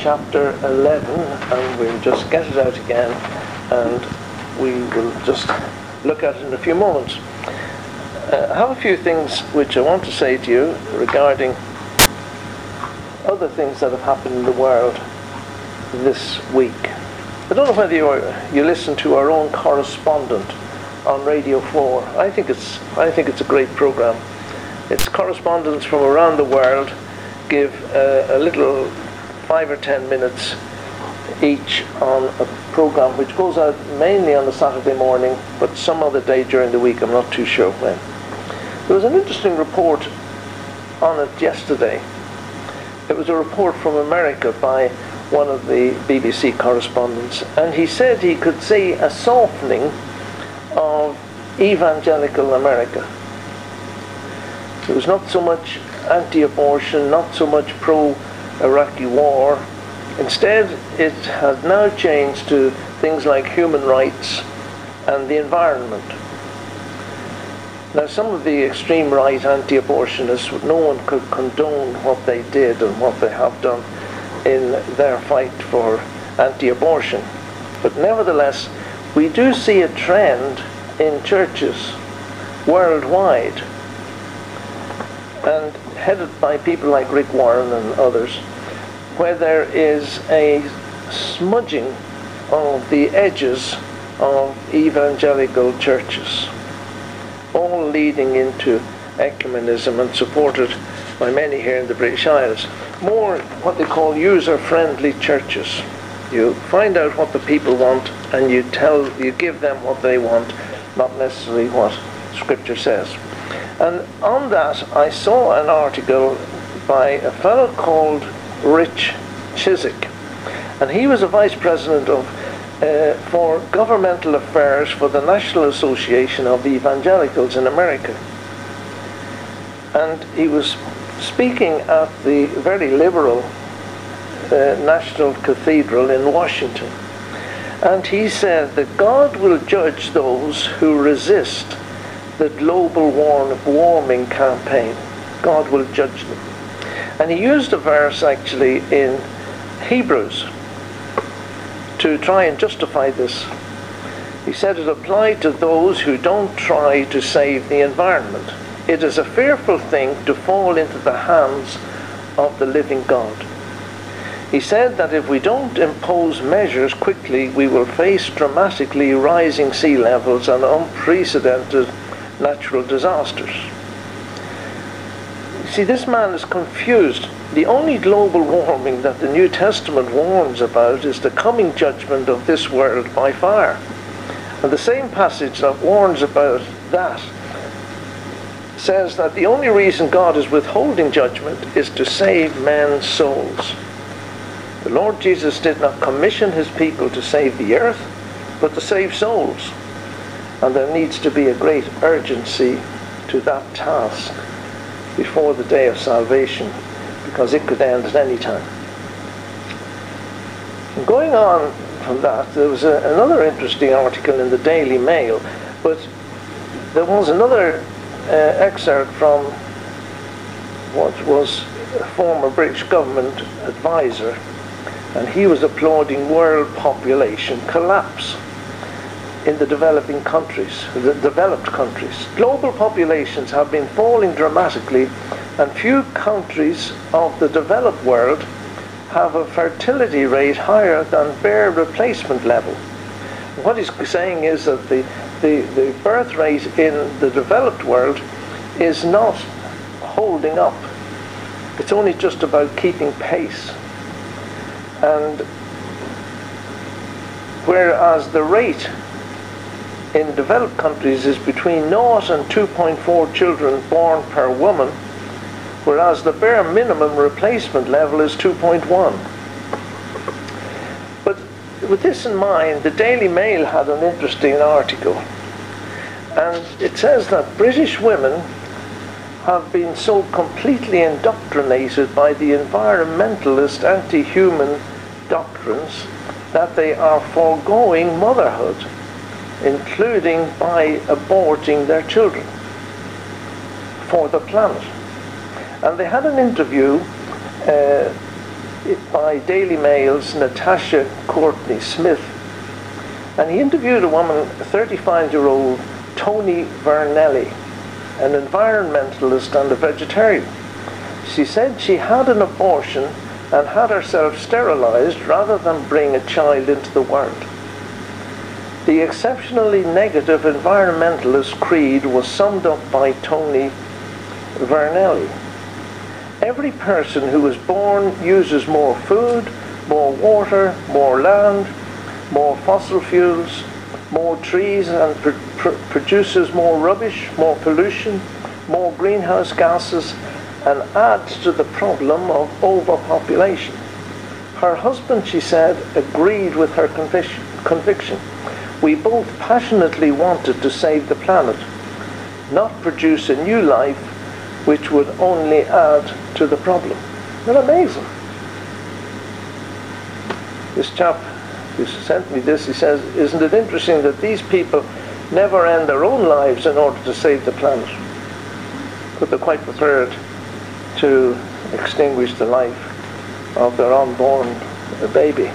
chapter 11, and we'll just get it out again, and we will just look at it in a few moments. Uh, I have a few things which I want to say to you regarding other things that have happened in the world this week. I don't know whether you, are, you listen to our own correspondent on Radio 4. I think it's, I think it's a great program. It's correspondents from around the world give uh, a little five or ten minutes each on a program which goes out mainly on a Saturday morning, but some other day during the week, I'm not too sure when. There was an interesting report on it yesterday. It was a report from America by one of the BBC correspondents, and he said he could see a softening of evangelical America. It was not so much anti abortion, not so much pro Iraqi war. Instead, it has now changed to things like human rights and the environment. Now, some of the extreme right anti abortionists, no one could condone what they did and what they have done in their fight for anti abortion. But nevertheless, we do see a trend in churches worldwide and headed by people like Rick Warren and others where there is a smudging of the edges of evangelical churches, all leading into ecumenism and supported by many here in the British Isles. More what they call user-friendly churches. You find out what the people want and you tell you give them what they want, not necessarily what scripture says. And on that I saw an article by a fellow called Rich Cizik. And he was a vice president of uh, for governmental affairs for the National Association of Evangelicals in America. And he was speaking at the very liberal uh, National Cathedral in Washington. And he said that God will judge those who resist the global warming campaign. God will judge them. And he used a verse actually in Hebrews to try and justify this. He said it applied to those who don't try to save the environment. It is a fearful thing to fall into the hands of the living God. He said that if we don't impose measures quickly, we will face dramatically rising sea levels and unprecedented natural disasters. See, this man is confused. The only global warming that the New Testament warns about is the coming judgment of this world by fire. And the same passage that warns about that says that the only reason God is withholding judgment is to save men's souls. The Lord Jesus did not commission his people to save the earth, but to save souls. And there needs to be a great urgency to that task before the day of salvation because it could end at any time. Going on from that, there was a, another interesting article in the Daily Mail, but there was another uh, excerpt from what was a former British government advisor, and he was applauding world population collapse in the developing countries, the developed countries. Global populations have been falling dramatically, and few countries of the developed world have a fertility rate higher than bare replacement level. What he's saying is that the, the, the birth rate in the developed world is not holding up. It's only just about keeping pace. And whereas the rate in developed countries is between 0 and 2.4 children born per woman, whereas the bare minimum replacement level is 2.1. But with this in mind, the Daily Mail had an interesting article, and it says that British women have been so completely indoctrinated by the environmentalist anti-human doctrines that they are foregoing motherhood including by aborting their children for the planet. And they had an interview uh, by Daily Mail's Natasha Courtney Smith. And he interviewed a woman, 35 year old Toni Vernelli, an environmentalist and a vegetarian. She said she had an abortion and had herself sterilized rather than bring a child into the world. The exceptionally negative environmentalist creed was summed up by Toni Vernelli. Every person who is born uses more food, more water, more land, more fossil fuels, more trees, and pr- pr- produces more rubbish, more pollution, more greenhouse gases, and adds to the problem of overpopulation. Her husband, she said, agreed with her conviction. conviction. We both passionately wanted to save the planet, not produce a new life which would only add to the problem. That amazing? This chap who sent me this, he says, isn't it interesting that these people never end their own lives in order to save the planet? But they're quite prepared to extinguish the life of their unborn baby.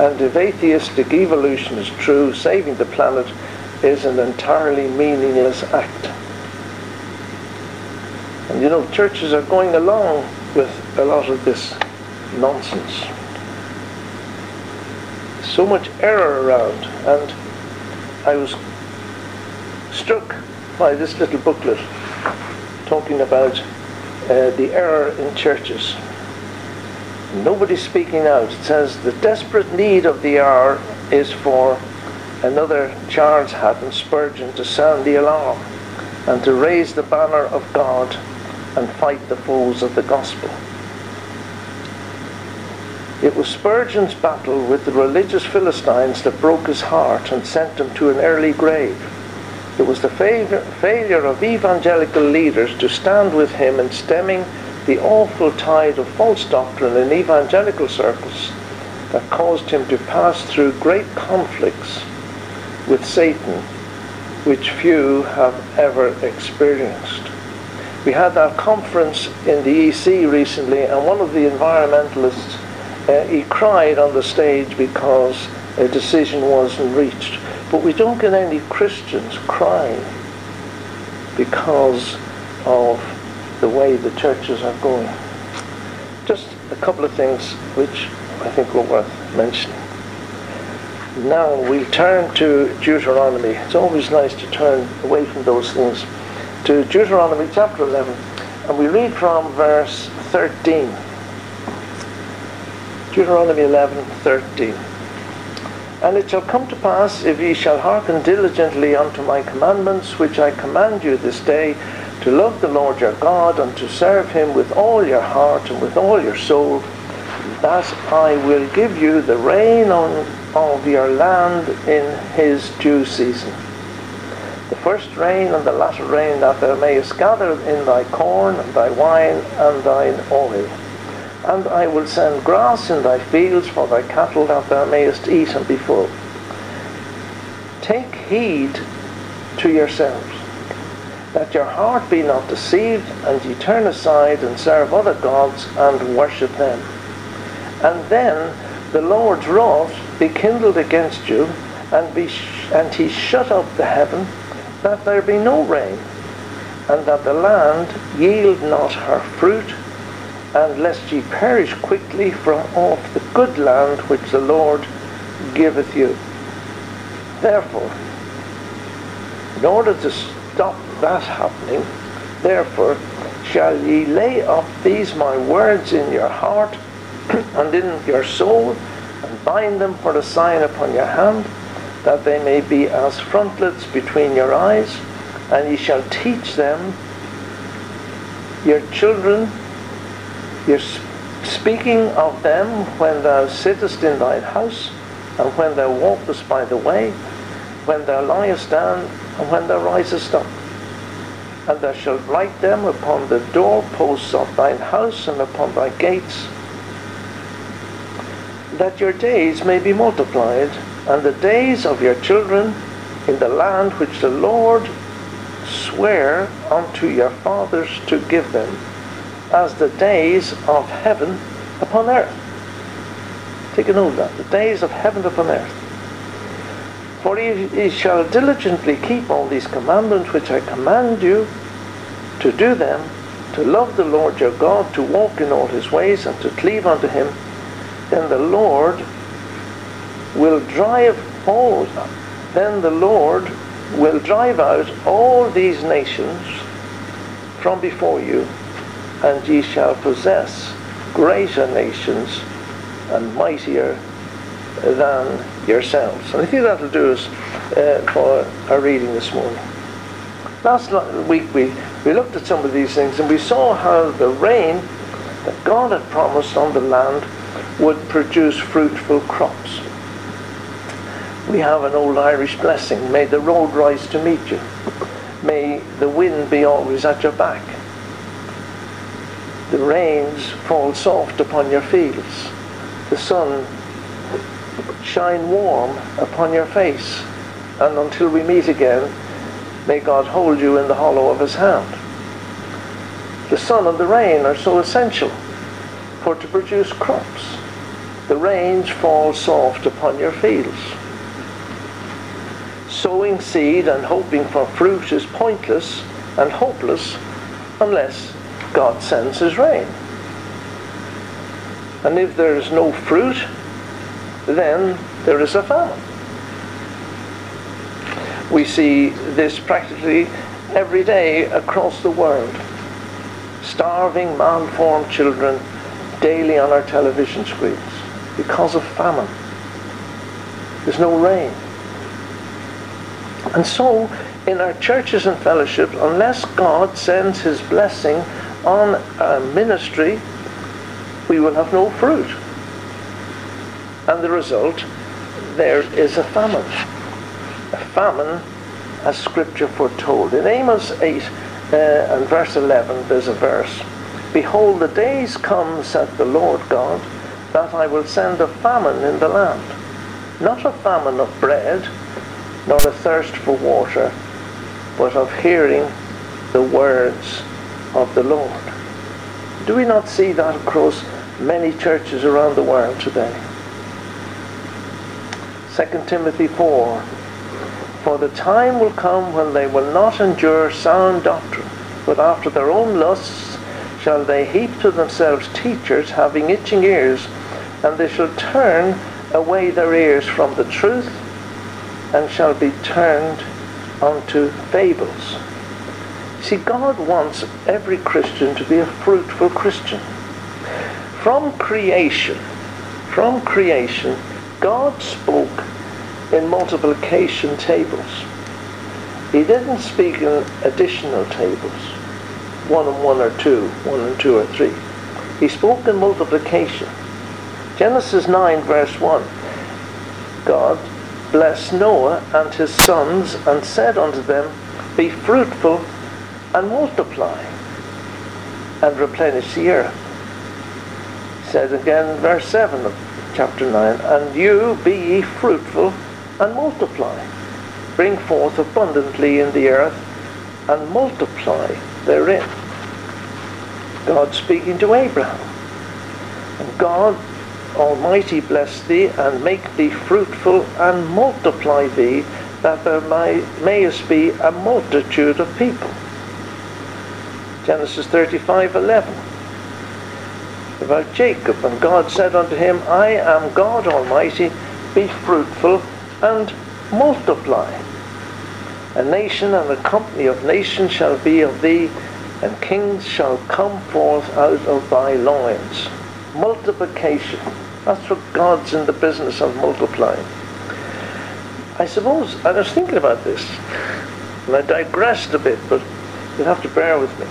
And if atheistic evolution is true, saving the planet is an entirely meaningless act. And you know, churches are going along with a lot of this nonsense. So much error around, and I was struck by this little booklet talking about uh, the error in churches. Nobody's speaking out. It says the desperate need of the hour is for another Charles Haddon Spurgeon to sound the alarm and to raise the banner of God and fight the foes of the gospel. It was Spurgeon's battle with the religious Philistines that broke his heart and sent him to an early grave. It was the failure of evangelical leaders to stand with him in stemming the awful tide of false doctrine in evangelical circles that caused him to pass through great conflicts with Satan, which few have ever experienced. We had that conference in the EC recently, and one of the environmentalists uh, he cried on the stage because a decision wasn't reached. But we don't get any Christians crying because of the way the churches are going. Just a couple of things which I think were worth mentioning. Now we turn to Deuteronomy. It's always nice to turn away from those things to Deuteronomy chapter 11, and we read from verse 13. Deuteronomy 11, 13. And it shall come to pass, if ye shall hearken diligently unto my commandments, which I command you this day, to love the Lord your God, and to serve him with all your heart and with all your soul, that I will give you the rain on, of your land in his due season. The first rain and the latter rain, that thou mayest gather in thy corn, and thy wine, and thine oil. And I will send grass in thy fields for thy cattle, that thou mayest eat and be full. Take heed to yourselves that your heart be not deceived, and ye turn aside and serve other gods and worship them. And then the Lord's wrath be kindled against you, and, be sh- and he shut up the heaven, that there be no rain, and that the land yield not her fruit, and lest ye perish quickly from off the good land which the Lord giveth you. Therefore, in order to stop that happening, therefore shall ye lay up these my words in your heart and in your soul, and bind them for a sign upon your hand, that they may be as frontlets between your eyes, and ye shall teach them your children, your speaking of them when thou sittest in thine house, and when thou walkest by the way, when thou liest down, and when thou risest up. And thou shalt write them upon the doorposts of thine house and upon thy gates, that your days may be multiplied, and the days of your children in the land which the Lord sware unto your fathers to give them, as the days of heaven upon earth. Take a note of that. The days of heaven upon earth. For ye shall diligently keep all these commandments which I command you to do them, to love the Lord your God, to walk in all his ways, and to cleave unto him, then the Lord will drive all then the Lord will drive out all these nations from before you, and ye shall possess greater nations and mightier than yourselves. And I think that'll do us uh, for our reading this morning. Last week we, we looked at some of these things and we saw how the rain that God had promised on the land would produce fruitful crops. We have an old Irish blessing. May the road rise to meet you. May the wind be always at your back. The rains fall soft upon your fields. The sun shine warm upon your face. And until we meet again, may God hold you in the hollow of his hand. The sun and the rain are so essential for to produce crops. The rains fall soft upon your fields. Sowing seed and hoping for fruit is pointless and hopeless unless God sends his rain. And if there is no fruit, then there is a famine. We see this practically every day across the world. Starving, malformed children daily on our television screens because of famine. There's no rain. And so, in our churches and fellowships, unless God sends his blessing on our ministry, we will have no fruit. And the result, there is a famine. A famine, as Scripture foretold. In Amos 8 uh, and verse 11, there's a verse Behold, the days come, said the Lord God, that I will send a famine in the land. Not a famine of bread, nor a thirst for water, but of hearing the words of the Lord. Do we not see that across many churches around the world today? 2 Timothy 4 For the time will come when they will not endure sound doctrine, but after their own lusts shall they heap to themselves teachers having itching ears, and they shall turn away their ears from the truth, and shall be turned unto fables. See, God wants every Christian to be a fruitful Christian. From creation, from creation, God spoke in multiplication tables. He didn't speak in additional tables one and one or two, one and two or three. He spoke in multiplication. Genesis 9, verse 1. God blessed Noah and his sons and said unto them, Be fruitful and multiply and replenish the earth. Says again, verse 7 of chapter 9, And you be ye fruitful and multiply. Bring forth abundantly in the earth and multiply therein. God speaking to Abraham. And God Almighty bless thee and make thee fruitful and multiply thee that there may, mayest be a multitude of people. Genesis 35 11. About Jacob, and God said unto him, I am God Almighty, be fruitful and multiply. A nation and a company of nations shall be of thee, and kings shall come forth out of thy loins. Multiplication. That's what God's in the business of multiplying. I suppose, I was thinking about this, and I digressed a bit, but you'll have to bear with me.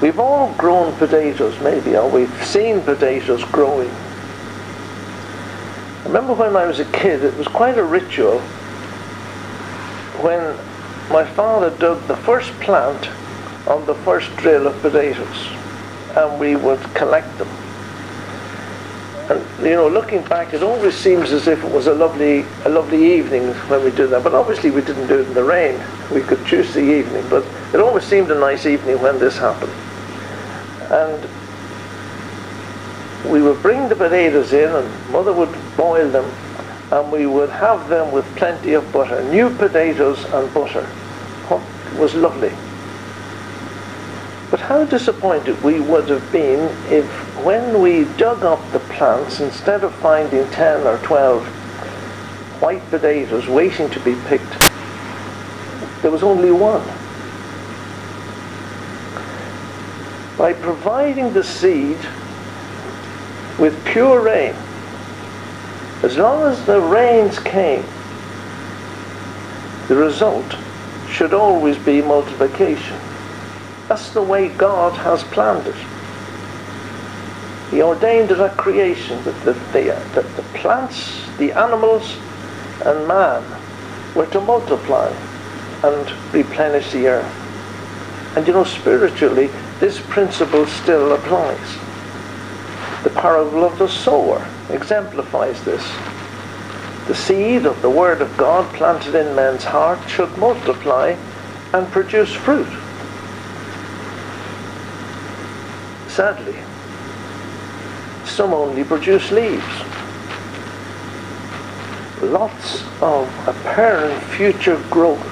We've all grown potatoes, maybe, or we've seen potatoes growing. I remember when I was a kid, it was quite a ritual when my father dug the first plant on the first drill of potatoes and we would collect them. And you know, looking back, it always seems as if it was a lovely, a lovely evening when we did that. But obviously, we didn't do it in the rain. We could choose the evening, but it always seemed a nice evening when this happened. And we would bring the potatoes in and mother would boil them and we would have them with plenty of butter. New potatoes and butter. What was lovely. But how disappointed we would have been if when we dug up the plants, instead of finding 10 or 12 white potatoes waiting to be picked, there was only one. By providing the seed with pure rain, as long as the rains came, the result should always be multiplication. That's the way God has planned it. He ordained it at creation that the, the, the, the plants, the animals, and man were to multiply and replenish the earth. And you know, spiritually, this principle still applies. The parable of the sower exemplifies this. The seed of the Word of God planted in men's heart should multiply and produce fruit. Sadly, some only produce leaves. Lots of apparent future growth,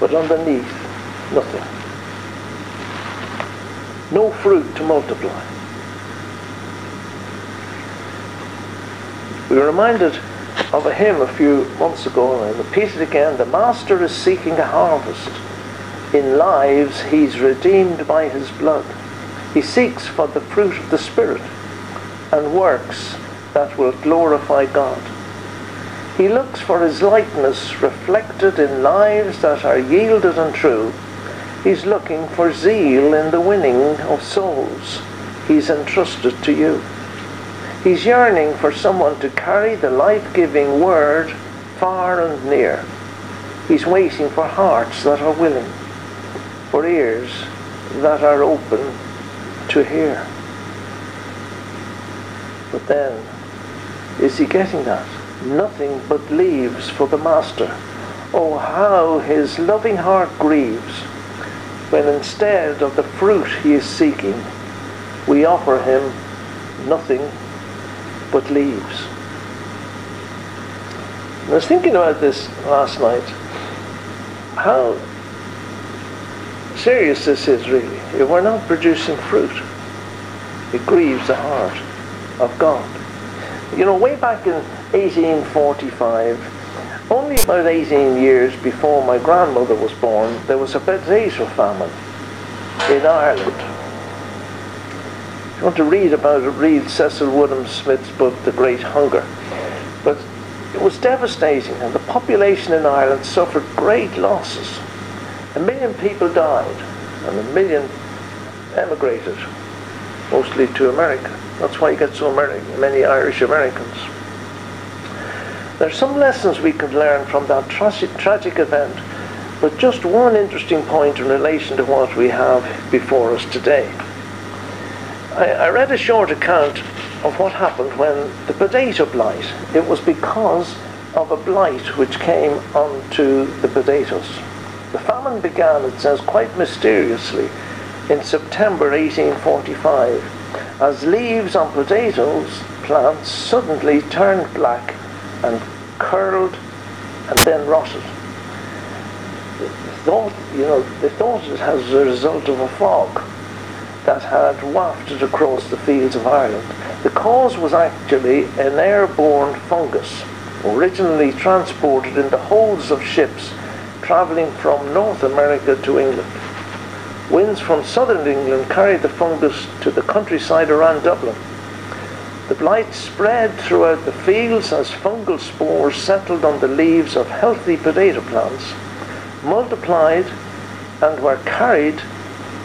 but underneath, nothing. No fruit to multiply. We were reminded of a hymn a few months ago, and I repeat it again. The Master is seeking a harvest. In lives he's redeemed by his blood. He seeks for the fruit of the Spirit and works that will glorify God. He looks for his likeness reflected in lives that are yielded and true. He's looking for zeal in the winning of souls he's entrusted to you. He's yearning for someone to carry the life-giving word far and near. He's waiting for hearts that are willing, for ears that are open to hear. But then, is he getting that? Nothing but leaves for the Master. Oh, how his loving heart grieves when instead of the fruit he is seeking, we offer him nothing but leaves. I was thinking about this last night. How serious this is really. If we're not producing fruit, it grieves the heart of God. You know, way back in 1845, only about 18 years before my grandmother was born, there was a potato famine in Ireland you want to read about it, read Cecil Woodham Smith's book, The Great Hunger. But it was devastating, and the population in Ireland suffered great losses. A million people died, and a million emigrated, mostly to America. That's why you get so many Irish Americans. There are some lessons we can learn from that tragic, tragic event, but just one interesting point in relation to what we have before us today. I, I read a short account of what happened when the potato blight. It was because of a blight which came onto the potatoes. The famine began, it says, quite mysteriously in September 1845 as leaves on potatoes plants suddenly turned black and curled and then rotted. They thought, you know, they thought it was a result of a fog that had wafted across the fields of Ireland. The cause was actually an airborne fungus, originally transported in the holds of ships travelling from North America to England. Winds from southern England carried the fungus to the countryside around Dublin. The blight spread throughout the fields as fungal spores settled on the leaves of healthy potato plants, multiplied, and were carried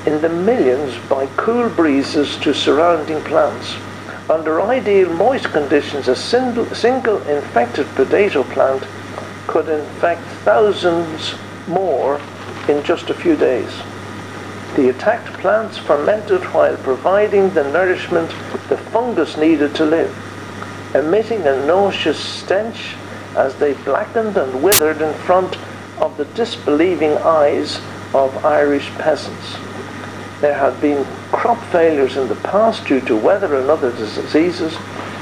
in the millions by cool breezes to surrounding plants. Under ideal moist conditions, a single, infected potato plant could infect thousands more in just a few days. The attacked plants fermented while providing the nourishment the fungus needed to live, emitting a nauseous stench as they blackened and withered in front of the disbelieving eyes of Irish peasants there had been crop failures in the past due to weather and other diseases,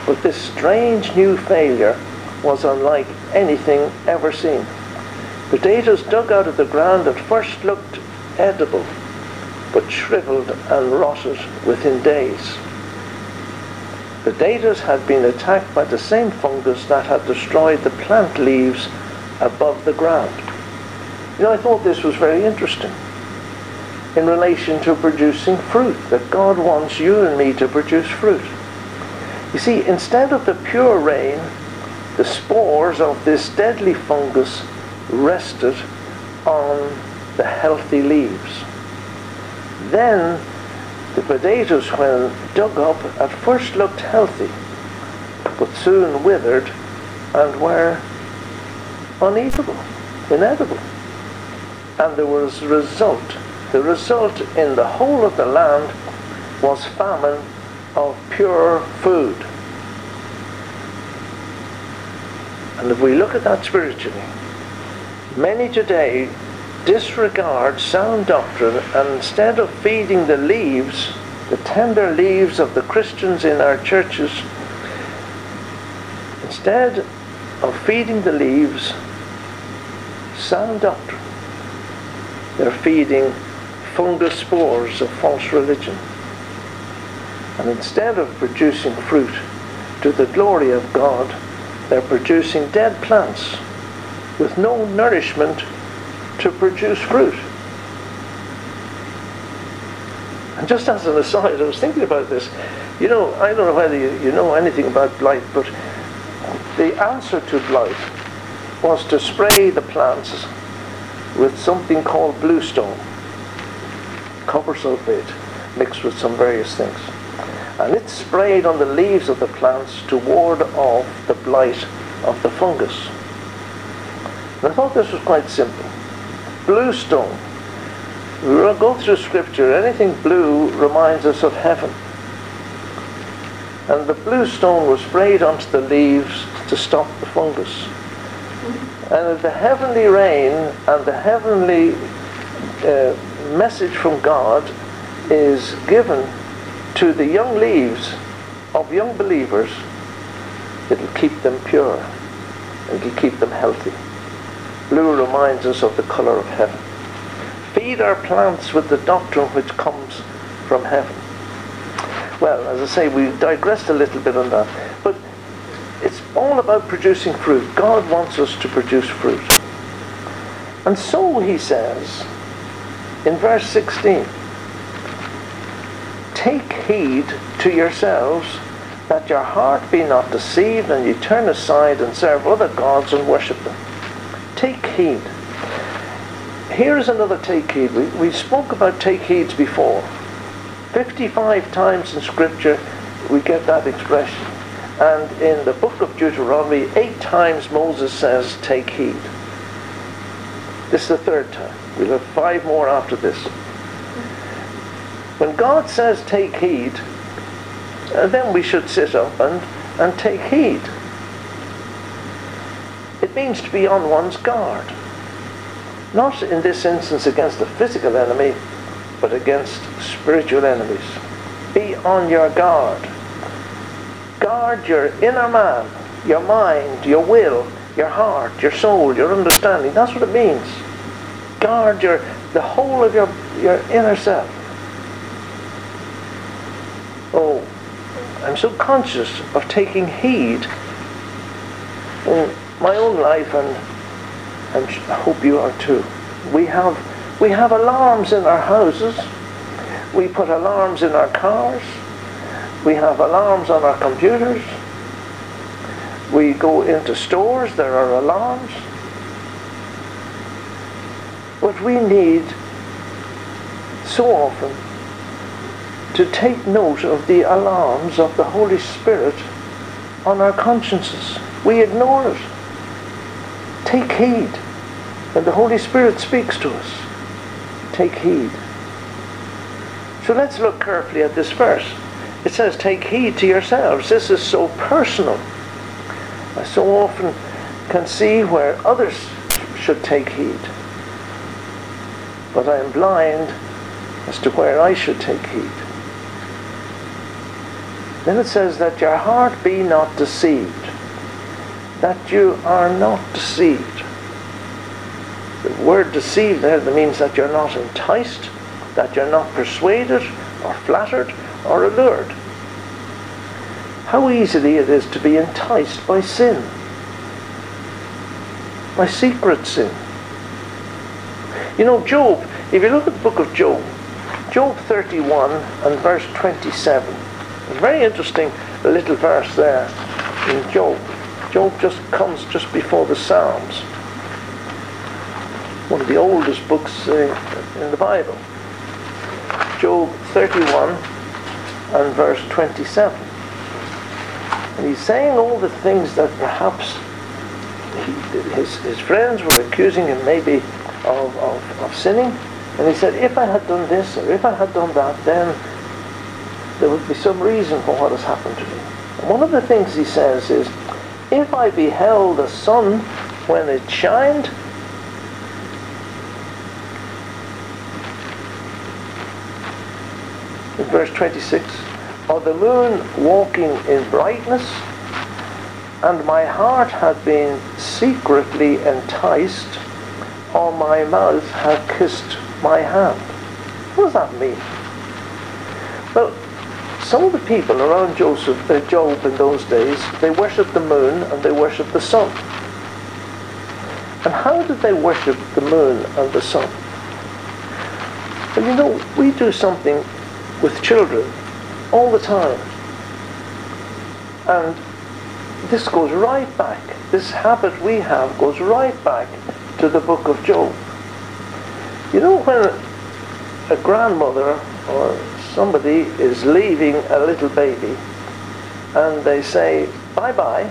but this strange new failure was unlike anything ever seen. Potatoes dug out of the ground at first looked edible, but shriveled and rotted within days. Potatoes had been attacked by the same fungus that had destroyed the plant leaves above the ground. You know, I thought this was very interesting in relation to producing fruit, that God wants you and me to produce fruit. You see, instead of the pure rain, the spores of this deadly fungus rested on the healthy leaves. Then the potatoes, when dug up, at first looked healthy, but soon withered and were uneatable, inedible. And there was result the result in the whole of the land was famine of pure food. And if we look at that spiritually, many today disregard sound doctrine and instead of feeding the leaves, the tender leaves of the Christians in our churches, instead of feeding the leaves, sound doctrine, they're feeding fungus spores of false religion. And instead of producing fruit to the glory of God, they're producing dead plants with no nourishment to produce fruit. And just as an aside, I was thinking about this. You know, I don't know whether you, you know anything about blight, but the answer to blight was to spray the plants with something called bluestone copper sulfate mixed with some various things. And it's sprayed on the leaves of the plants to ward off the blight of the fungus. And I thought this was quite simple. Bluestone. We go through scripture. Anything blue reminds us of heaven. And the bluestone was sprayed onto the leaves to stop the fungus. And the heavenly rain and the heavenly uh, message from God is given to the young leaves of young believers, it'll keep them pure. And it'll keep them healthy. Blue reminds us of the colour of heaven. Feed our plants with the doctrine which comes from heaven. Well, as I say, we digressed a little bit on that. But it's all about producing fruit. God wants us to produce fruit. And so, he says, in verse 16 Take heed to yourselves that your heart be not deceived and you turn aside and serve other gods and worship them. Take heed. Here's another take heed. We, we spoke about take heeds before. 55 times in Scripture we get that expression. And in the book of Deuteronomy, eight times Moses says, take heed. This is the third time. We'll have five more after this. When God says take heed, uh, then we should sit up and, and take heed. It means to be on one's guard. Not in this instance against the physical enemy, but against spiritual enemies. Be on your guard. Guard your inner man, your mind, your will, your heart, your soul, your understanding. That's what it means guard your the whole of your, your inner self. Oh, I'm so conscious of taking heed in my own life and, and I hope you are too. We have we have alarms in our houses. We put alarms in our cars. We have alarms on our computers. We go into stores, there are alarms. But we need so often to take note of the alarms of the Holy Spirit on our consciences. We ignore it. Take heed when the Holy Spirit speaks to us. Take heed. So let's look carefully at this verse. It says, Take heed to yourselves. This is so personal. I so often can see where others should take heed but I am blind as to where I should take heed. Then it says that your heart be not deceived. That you are not deceived. The word deceived there means that you're not enticed, that you're not persuaded or flattered or allured. How easily it is to be enticed by sin, by secret sin. You know, Job, if you look at the book of Job, Job 31 and verse 27, a very interesting little verse there in Job. Job just comes just before the Psalms, one of the oldest books uh, in the Bible. Job 31 and verse 27. And he's saying all the things that perhaps he, his, his friends were accusing him maybe of, of, of sinning. And he said, if I had done this or if I had done that, then there would be some reason for what has happened to me. And one of the things he says is, if I beheld the sun when it shined, in verse 26, or the moon walking in brightness, and my heart had been secretly enticed, or my mouth have kissed my hand. What does that mean? Well, some of the people around Joseph, uh, Job in those days, they worshipped the moon and they worshipped the sun. And how did they worship the moon and the sun? Well, you know, we do something with children all the time. And this goes right back. This habit we have goes right back to the book of Job. You know, when a grandmother or somebody is leaving a little baby and they say bye bye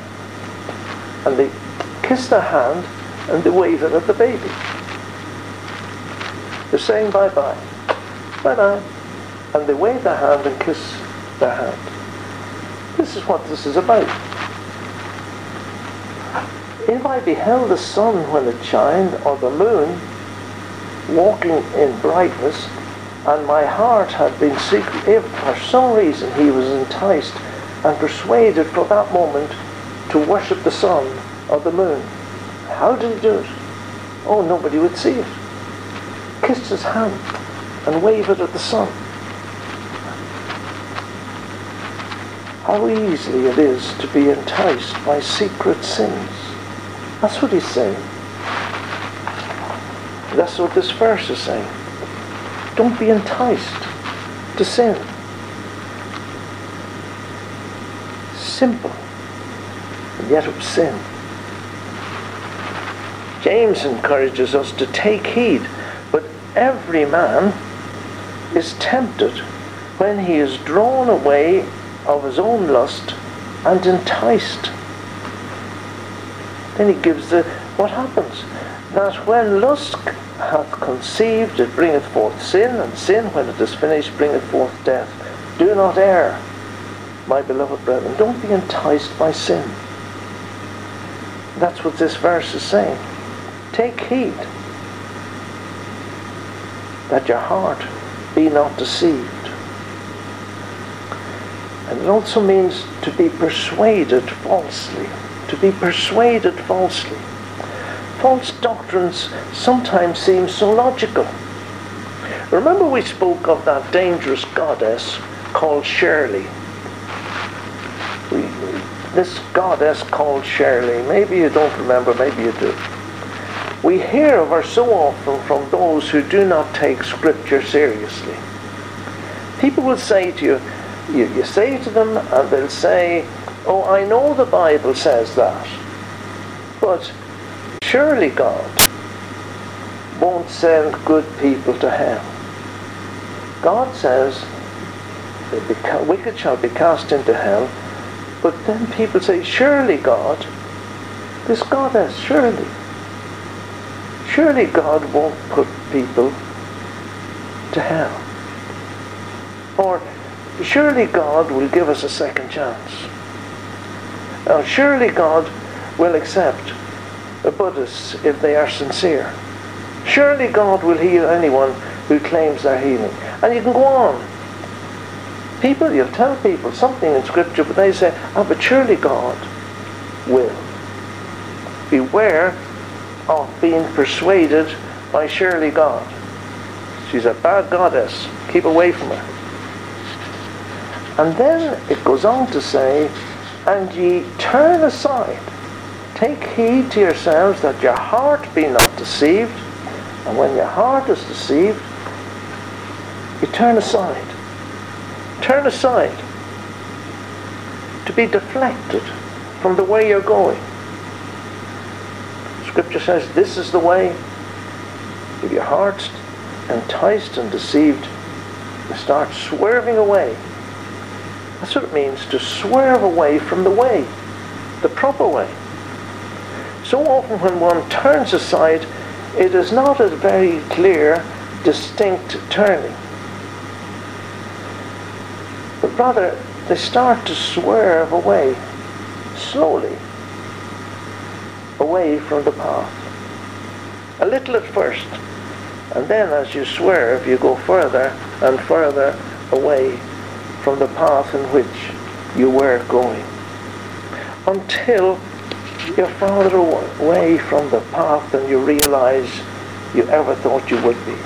and they kiss their hand and they wave it at the baby. They're saying bye bye, bye bye, and they wave their hand and kiss their hand. This is what this is about. If I beheld the sun when it shined, or the moon walking in brightness, and my heart had been secret. If for some reason he was enticed and persuaded for that moment to worship the sun or the moon, how did he do it? Oh, nobody would see it. Kissed his hand and waved it at the sun. How easily it is to be enticed by secret sins. That's what he's saying. That's what this verse is saying. Don't be enticed to sin. Simple, and yet of sin. James encourages us to take heed, but every man is tempted when he is drawn away of his own lust and enticed. Then he gives the what happens that when lust hath conceived, it bringeth forth sin, and sin, when it is finished, bringeth forth death. Do not err, my beloved brethren. Don't be enticed by sin. That's what this verse is saying. Take heed that your heart be not deceived. And it also means to be persuaded falsely. To be persuaded falsely false doctrines sometimes seem so logical. Remember we spoke of that dangerous goddess called Shirley. We, this goddess called Shirley, maybe you don't remember, maybe you do. We hear of her so often from those who do not take Scripture seriously. People will say to you, you, you say to them, and they'll say, Oh, I know the Bible says that, but surely God won't send good people to hell. God says the wicked shall be cast into hell, but then people say, surely God, this God goddess, surely, surely God won't put people to hell. Or surely God will give us a second chance. Now, surely God will accept the Buddhists if they are sincere. Surely God will heal anyone who claims they're healing. And you can go on. People, you'll tell people something in Scripture, but they say, oh, but surely God will. Beware of being persuaded by surely God. She's a bad goddess. Keep away from her. And then it goes on to say, and ye turn aside. Take heed to yourselves that your heart be not deceived. And when your heart is deceived, you turn aside. Turn aside. To be deflected from the way you're going. Scripture says this is the way. If your heart's enticed and deceived, you start swerving away. That's what it means to swerve away from the way, the proper way. So often when one turns aside, it is not a very clear, distinct turning. But rather, they start to swerve away, slowly, away from the path. A little at first, and then as you swerve, you go further and further away from the path in which you were going. Until you're farther away from the path than you realize you ever thought you would be.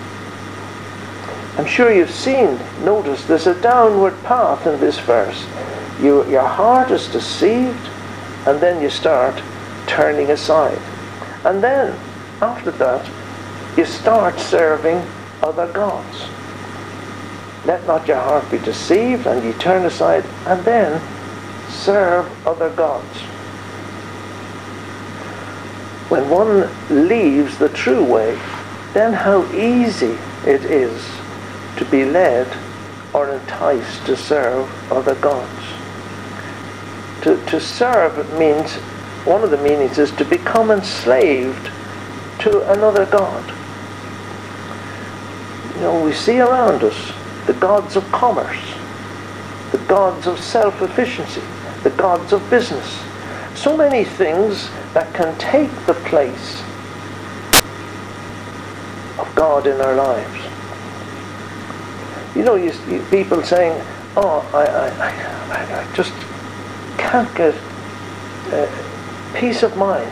I'm sure you've seen, notice there's a downward path in this verse. You, your heart is deceived, and then you start turning aside. And then, after that, you start serving other gods. Let not your heart be deceived, and ye turn aside, and then serve other gods. When one leaves the true way, then how easy it is to be led or enticed to serve other gods. To, to serve means, one of the meanings is to become enslaved to another god. You know, we see around us the gods of commerce, the gods of self-efficiency, the gods of business. So many things that can take the place of God in our lives. You know, you, you, people saying, oh, I, I, I, I just can't get uh, peace of mind.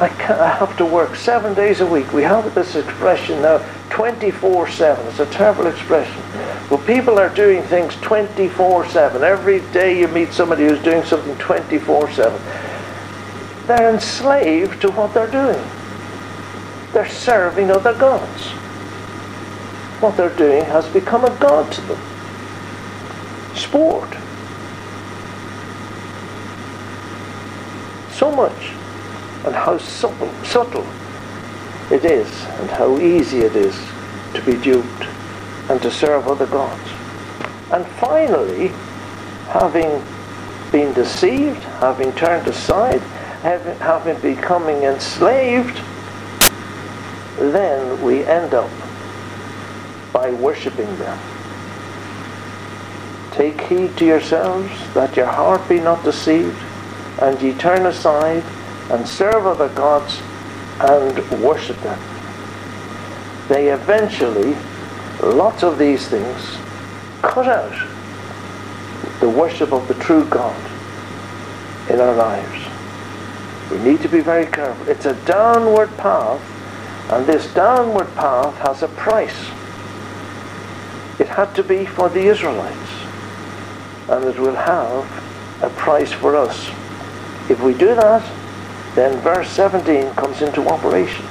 I, I have to work seven days a week. We have this expression now, 24-7. It's a terrible expression. Well, people are doing things 24-7. Every day you meet somebody who's doing something 24-7. They're enslaved to what they're doing. They're serving other gods what they're doing has become a god to them. Sport. So much. And how subtle, subtle it is and how easy it is to be duped and to serve other gods. And finally, having been deceived, having turned aside, having, having becoming enslaved, then we end up by worshipping them. Take heed to yourselves that your heart be not deceived, and ye turn aside and serve other gods and worship them. They eventually, lots of these things, cut out the worship of the true God in our lives. We need to be very careful. It's a downward path, and this downward path has a price. It had to be for the Israelites. And it will have a price for us. If we do that, then verse 17 comes into operation.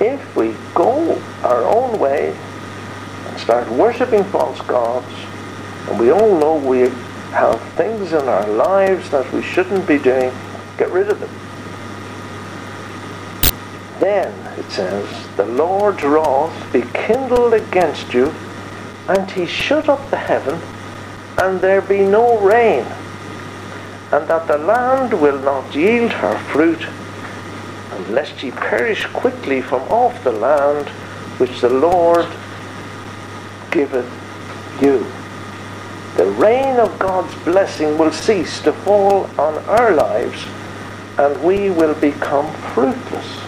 If we go our own way and start worshipping false gods, and we all know we have things in our lives that we shouldn't be doing, get rid of them. Then, it says, the Lord's wrath be kindled against you, and he shut up the heaven, and there be no rain, and that the land will not yield her fruit, unless ye perish quickly from off the land which the Lord giveth you. The rain of God's blessing will cease to fall on our lives, and we will become fruitless.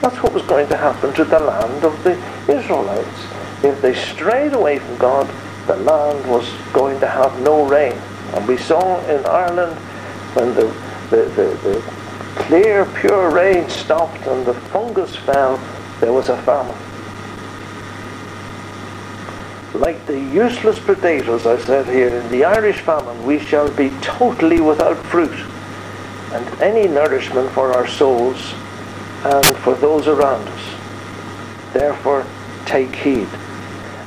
That's what was going to happen to the land of the Israelites. If they strayed away from God, the land was going to have no rain. And we saw in Ireland when the, the, the, the clear, pure rain stopped and the fungus fell, there was a famine. Like the useless potatoes, I said here, in the Irish famine, we shall be totally without fruit and any nourishment for our souls and for those around us. Therefore, take heed.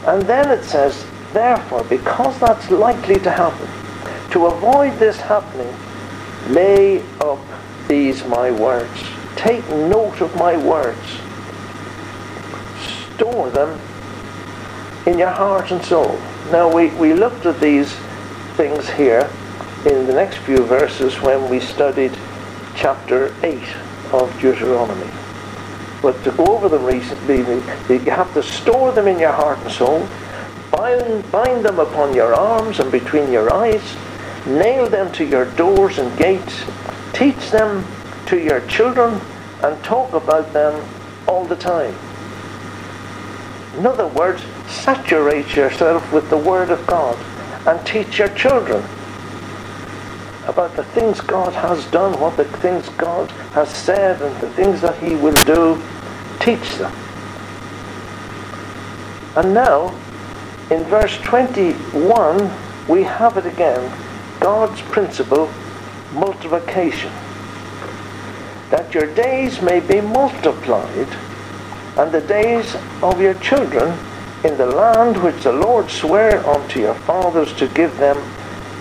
And then it says, therefore, because that's likely to happen, to avoid this happening, lay up these my words. Take note of my words. Store them in your heart and soul. Now, we, we looked at these things here in the next few verses when we studied chapter 8 of Deuteronomy. But to go over them recently, you have to store them in your heart and soul, bind, bind them upon your arms and between your eyes, nail them to your doors and gates, teach them to your children, and talk about them all the time. In other words, saturate yourself with the Word of God and teach your children about the things God has done, what the things God has said, and the things that He will do. Teach them. And now, in verse 21, we have it again God's principle, multiplication. That your days may be multiplied, and the days of your children in the land which the Lord sware unto your fathers to give them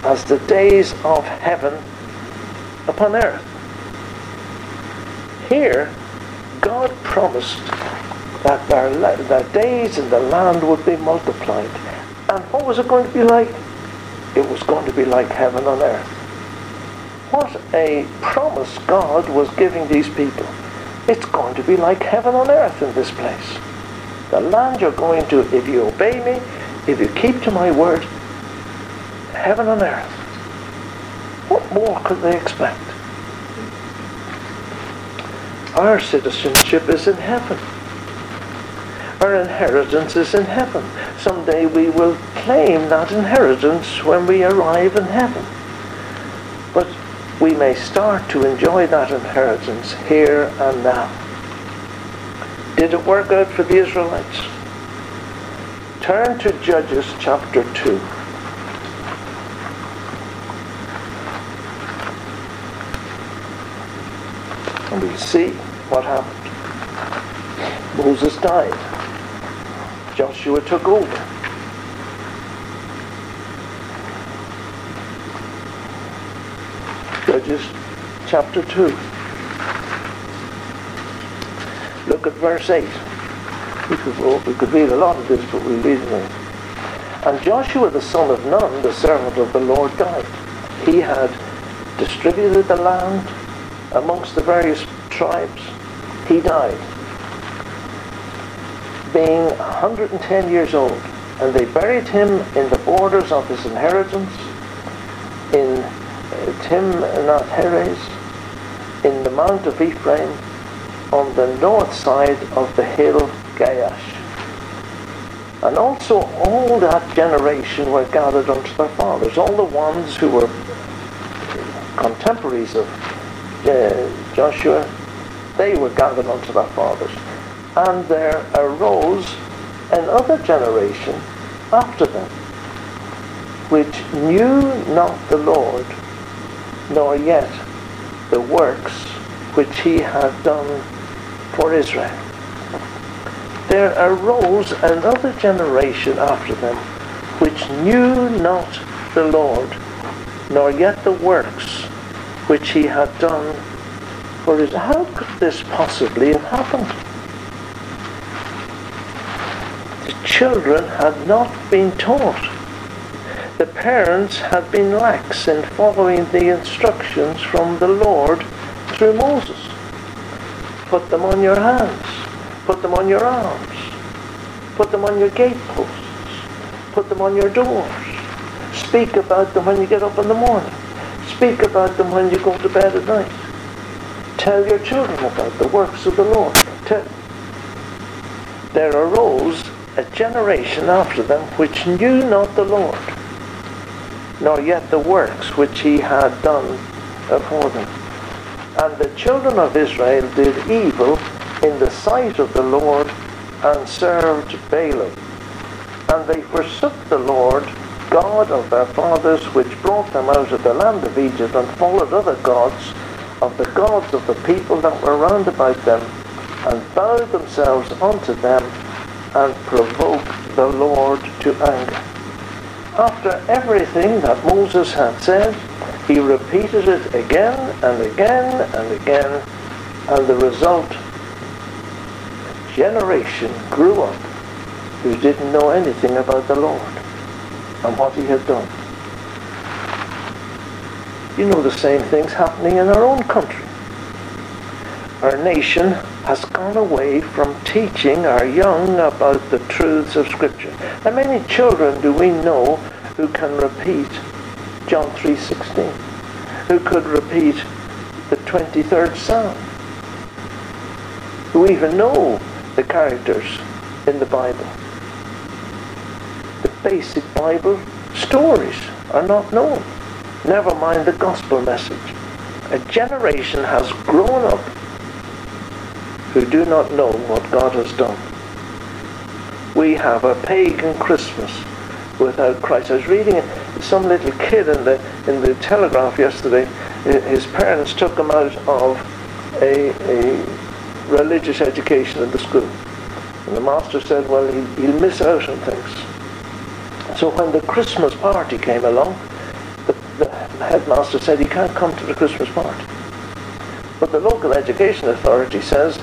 as the days of heaven upon earth. Here, God promised that their, their days in the land would be multiplied. And what was it going to be like? It was going to be like heaven on earth. What a promise God was giving these people. It's going to be like heaven on earth in this place. The land you're going to, if you obey me, if you keep to my word, heaven on earth. What more could they expect? Our citizenship is in heaven. Our inheritance is in heaven. Someday we will claim that inheritance when we arrive in heaven. But we may start to enjoy that inheritance here and now. Did it work out for the Israelites? Turn to Judges chapter 2. And we'll see what happened. Moses died. Joshua took over. Judges chapter 2. Look at verse 8. We could, we could read a lot of this, but we'll read it. And Joshua the son of Nun, the servant of the Lord, died. He had distributed the land amongst the various tribes, he died, being 110 years old. And they buried him in the borders of his inheritance in uh, Timnath Heres, in the Mount of Ephraim, on the north side of the hill Gaash. And also all that generation were gathered unto their fathers, all the ones who were contemporaries of uh, Joshua, they were gathered unto their fathers. And there arose another generation after them, which knew not the Lord, nor yet the works which he had done for Israel. There arose another generation after them, which knew not the Lord, nor yet the works which he had done for Israel. How could this possibly have happened? The children had not been taught. The parents had been lax in following the instructions from the Lord through Moses. Put them on your hands. Put them on your arms. Put them on your gateposts. Put them on your doors. Speak about them when you get up in the morning. Speak about them when you go to bed at night. Tell your children about the works of the Lord. Tell. There arose a generation after them which knew not the Lord, nor yet the works which he had done for them. And the children of Israel did evil in the sight of the Lord and served Baalim. And they forsook the Lord, God of their fathers, which brought them out of the land of Egypt, and followed other gods of the gods of the people that were round about them, and bowed themselves unto them, and provoke the Lord to anger. After everything that Moses had said, he repeated it again and again and again, and the result, a generation grew up who didn't know anything about the Lord and what he had done. You know the same things happening in our own country. Our nation has gone away from teaching our young about the truths of Scripture. How many children do we know who can repeat John 3.16, who could repeat the 23rd Psalm, who even know the characters in the Bible. The basic Bible stories are not known. Never mind the gospel message. A generation has grown up who do not know what God has done. We have a pagan Christmas without Christ. I was reading some little kid in the in the Telegraph yesterday. His parents took him out of a, a religious education in the school, and the master said, "Well, he, he'll miss out on things." So when the Christmas party came along, the, the headmaster said he can't come to the Christmas party. But the local education authority says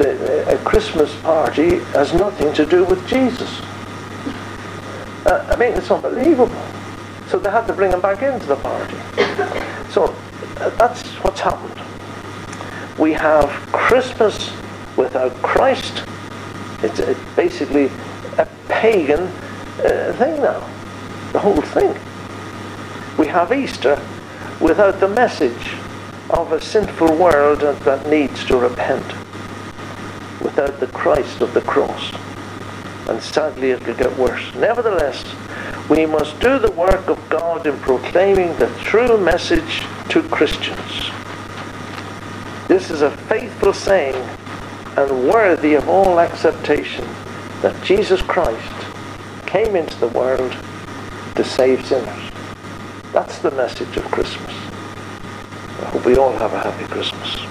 a Christmas party has nothing to do with Jesus. Uh, I mean, it's unbelievable. So they had to bring him back into the party. So uh, that's what's happened. We have Christmas without Christ. It's a, basically a pagan uh, thing now. The whole thing. We have Easter without the message of a sinful world that needs to repent. Without the Christ of the cross and sadly it will get worse. Nevertheless, we must do the work of God in proclaiming the true message to Christians. This is a faithful saying and worthy of all acceptation that Jesus Christ came into the world to save sinners. That's the message of Christmas. I hope we all have a happy Christmas.